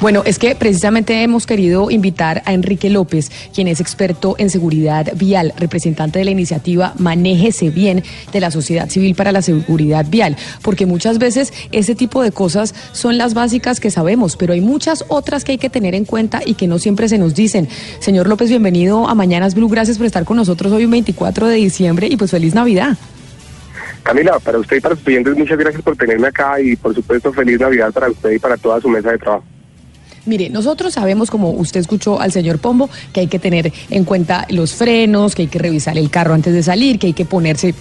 Bueno, es que precisamente hemos querido invitar a Enrique López, quien es experto en seguridad vial, representante de la iniciativa Manéjese Bien de la Sociedad Civil para la Seguridad Vial, porque muchas veces ese tipo de cosas son las básicas que sabemos, pero hay muchas otras que hay que tener en cuenta y que no siempre se nos dicen. Señor López, bienvenido a Mañanas Blue, gracias por estar con nosotros hoy un 24 de diciembre y pues feliz Navidad. Camila, para usted y para sus clientes, muchas gracias por tenerme acá y por supuesto feliz Navidad para usted y para toda su mesa de trabajo. Mire, nosotros sabemos, como usted escuchó al señor Pombo, que hay que tener en cuenta los frenos, que hay que revisar el carro antes de salir, que hay que ponerse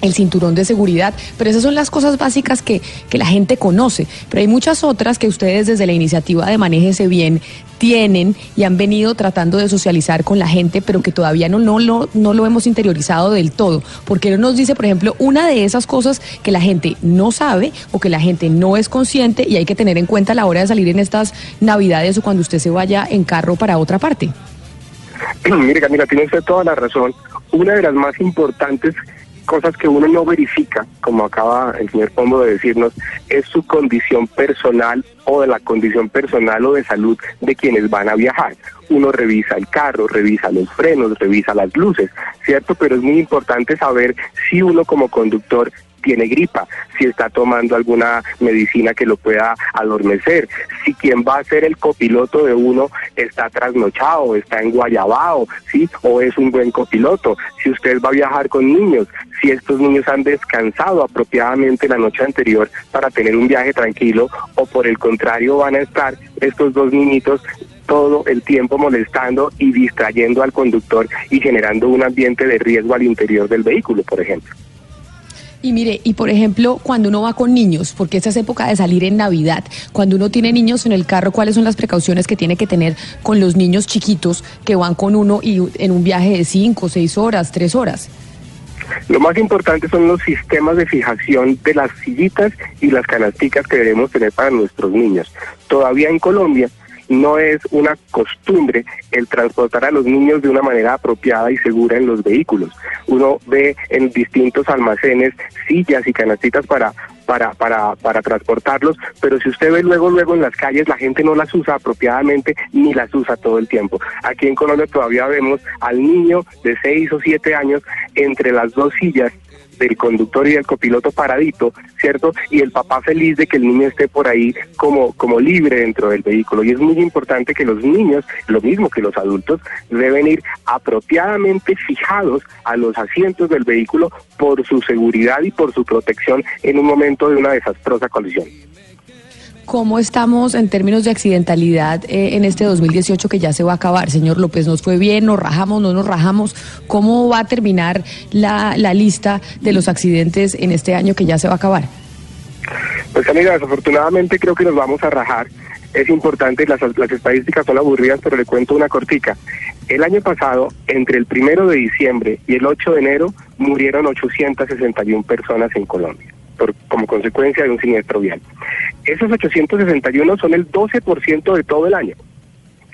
el cinturón de seguridad, pero esas son las cosas básicas que, que la gente conoce. Pero hay muchas otras que ustedes desde la iniciativa de Manéjese Bien tienen y han venido tratando de socializar con la gente, pero que todavía no, no, lo, no lo hemos interiorizado del todo. Porque nos dice, por ejemplo, una de esas cosas que la gente no sabe o que la gente no es consciente y hay que tener en cuenta a la hora de salir en estas navidades o cuando usted se vaya en carro para otra parte. Mire, Camila, tiene usted toda la razón. Una de las más importantes cosas que uno no verifica, como acaba el señor Pombo de decirnos, es su condición personal o de la condición personal o de salud de quienes van a viajar. Uno revisa el carro, revisa los frenos, revisa las luces, ¿cierto? Pero es muy importante saber si uno como conductor tiene gripa, si está tomando alguna medicina que lo pueda adormecer, si quien va a ser el copiloto de uno está trasnochado, está en Guayabao, ¿sí? O es un buen copiloto, si usted va a viajar con niños, si estos niños han descansado apropiadamente la noche anterior para tener un viaje tranquilo o por el contrario van a estar estos dos niñitos todo el tiempo molestando y distrayendo al conductor y generando un ambiente de riesgo al interior del vehículo, por ejemplo. Y mire, y por ejemplo, cuando uno va con niños, porque esta es época de salir en Navidad, cuando uno tiene niños en el carro, ¿cuáles son las precauciones que tiene que tener con los niños chiquitos que van con uno y en un viaje de cinco, seis horas, tres horas? Lo más importante son los sistemas de fijación de las sillitas y las canasticas que debemos tener para nuestros niños. Todavía en Colombia no es una costumbre el transportar a los niños de una manera apropiada y segura en los vehículos. Uno ve en distintos almacenes sillas y canastitas para para, para, para transportarlos, pero si usted ve luego, luego en las calles, la gente no las usa apropiadamente ni las usa todo el tiempo. Aquí en Colombia todavía vemos al niño de 6 o 7 años entre las dos sillas del conductor y del copiloto paradito, ¿cierto? Y el papá feliz de que el niño esté por ahí como, como libre dentro del vehículo. Y es muy importante que los niños, lo mismo que los adultos, deben ir apropiadamente fijados a los asientos del vehículo por su seguridad y por su protección en un momento de una desastrosa colisión. ¿Cómo estamos en términos de accidentalidad eh, en este 2018 que ya se va a acabar? Señor López, ¿nos fue bien? ¿Nos rajamos? ¿No nos rajamos? ¿Cómo va a terminar la, la lista de los accidentes en este año que ya se va a acabar? Pues amiga, desafortunadamente creo que nos vamos a rajar. Es importante, las, las estadísticas son aburridas, pero le cuento una cortica. El año pasado, entre el primero de diciembre y el 8 de enero, murieron 861 personas en Colombia por, como consecuencia de un siniestro vial. Esos 861 son el 12% de todo el año.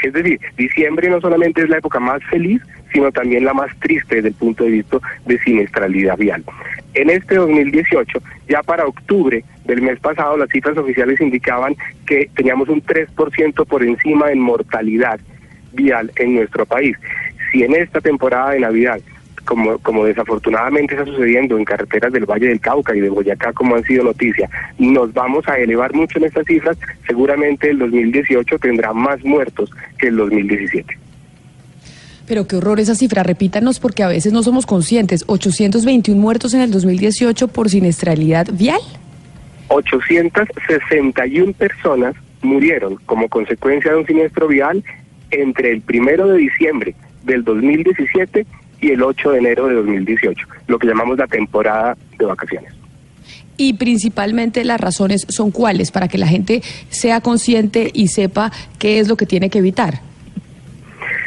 Es decir, diciembre no solamente es la época más feliz, sino también la más triste desde el punto de vista de siniestralidad vial. En este 2018, ya para octubre del mes pasado, las cifras oficiales indicaban que teníamos un 3% por encima en mortalidad vial en nuestro país. Si en esta temporada de Navidad como, como desafortunadamente está sucediendo en carreteras del Valle del Cauca y de Boyacá, como han sido noticia, nos vamos a elevar mucho en estas cifras, seguramente el 2018 tendrá más muertos que el 2017. Pero qué horror esa cifra, repítanos porque a veces no somos conscientes. 821 muertos en el 2018 por siniestralidad vial. 861 personas murieron como consecuencia de un siniestro vial entre el primero de diciembre del 2017 y el 8 de enero de 2018, lo que llamamos la temporada de vacaciones. Y principalmente las razones son cuáles, para que la gente sea consciente y sepa qué es lo que tiene que evitar.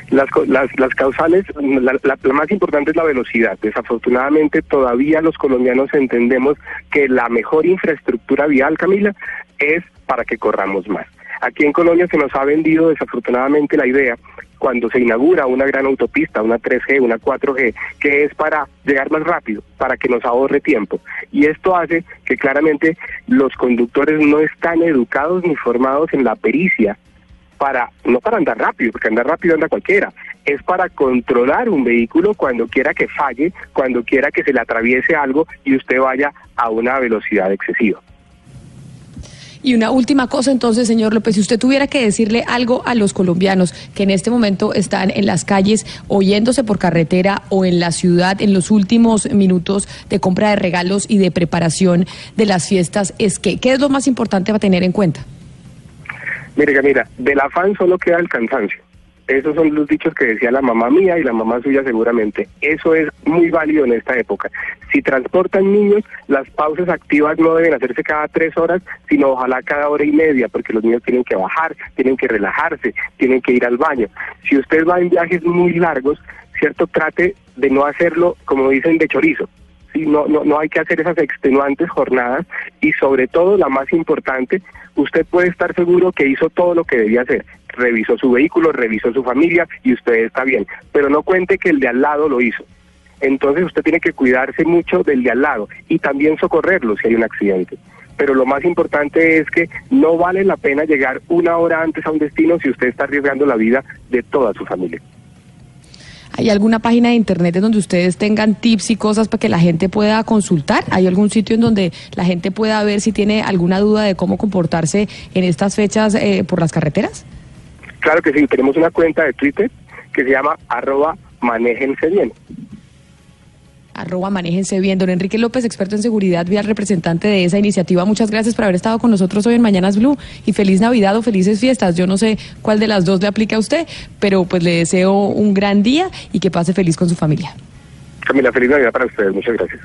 Las, las, las causales, la, la, la, más importante es la velocidad. Desafortunadamente todavía los colombianos entendemos que la mejor infraestructura vial, Camila, es para que corramos más. Aquí en Colombia se nos ha vendido desafortunadamente la idea cuando se inaugura una gran autopista, una 3G, una 4G, que es para llegar más rápido, para que nos ahorre tiempo. Y esto hace que claramente los conductores no están educados ni formados en la pericia para no para andar rápido, porque andar rápido anda cualquiera, es para controlar un vehículo cuando quiera que falle, cuando quiera que se le atraviese algo y usted vaya a una velocidad excesiva. Y una última cosa entonces, señor López, si usted tuviera que decirle algo a los colombianos que en este momento están en las calles oyéndose por carretera o en la ciudad en los últimos minutos de compra de regalos y de preparación de las fiestas, es que, ¿qué es lo más importante para tener en cuenta? Mire, mira, del afán solo queda el cansancio. Esos son los dichos que decía la mamá mía y la mamá suya seguramente. Eso es muy válido en esta época. Si transportan niños, las pausas activas no deben hacerse cada tres horas, sino ojalá cada hora y media, porque los niños tienen que bajar, tienen que relajarse, tienen que ir al baño. Si usted va en viajes muy largos, cierto, trate de no hacerlo, como dicen, de chorizo. No, no, no hay que hacer esas extenuantes jornadas y sobre todo la más importante, usted puede estar seguro que hizo todo lo que debía hacer. Revisó su vehículo, revisó su familia y usted está bien. Pero no cuente que el de al lado lo hizo. Entonces usted tiene que cuidarse mucho del de al lado y también socorrerlo si hay un accidente. Pero lo más importante es que no vale la pena llegar una hora antes a un destino si usted está arriesgando la vida de toda su familia. ¿Hay alguna página de internet en donde ustedes tengan tips y cosas para que la gente pueda consultar? ¿Hay algún sitio en donde la gente pueda ver si tiene alguna duda de cómo comportarse en estas fechas eh, por las carreteras? Claro que sí, tenemos una cuenta de Twitter que se llama arroba manéjense bien arroba manéjense bien. Don Enrique López, experto en seguridad vial, representante de esa iniciativa. Muchas gracias por haber estado con nosotros hoy en Mañanas Blue y feliz Navidad o felices fiestas. Yo no sé cuál de las dos le aplica a usted, pero pues le deseo un gran día y que pase feliz con su familia. Camila, feliz Navidad para ustedes. Muchas gracias.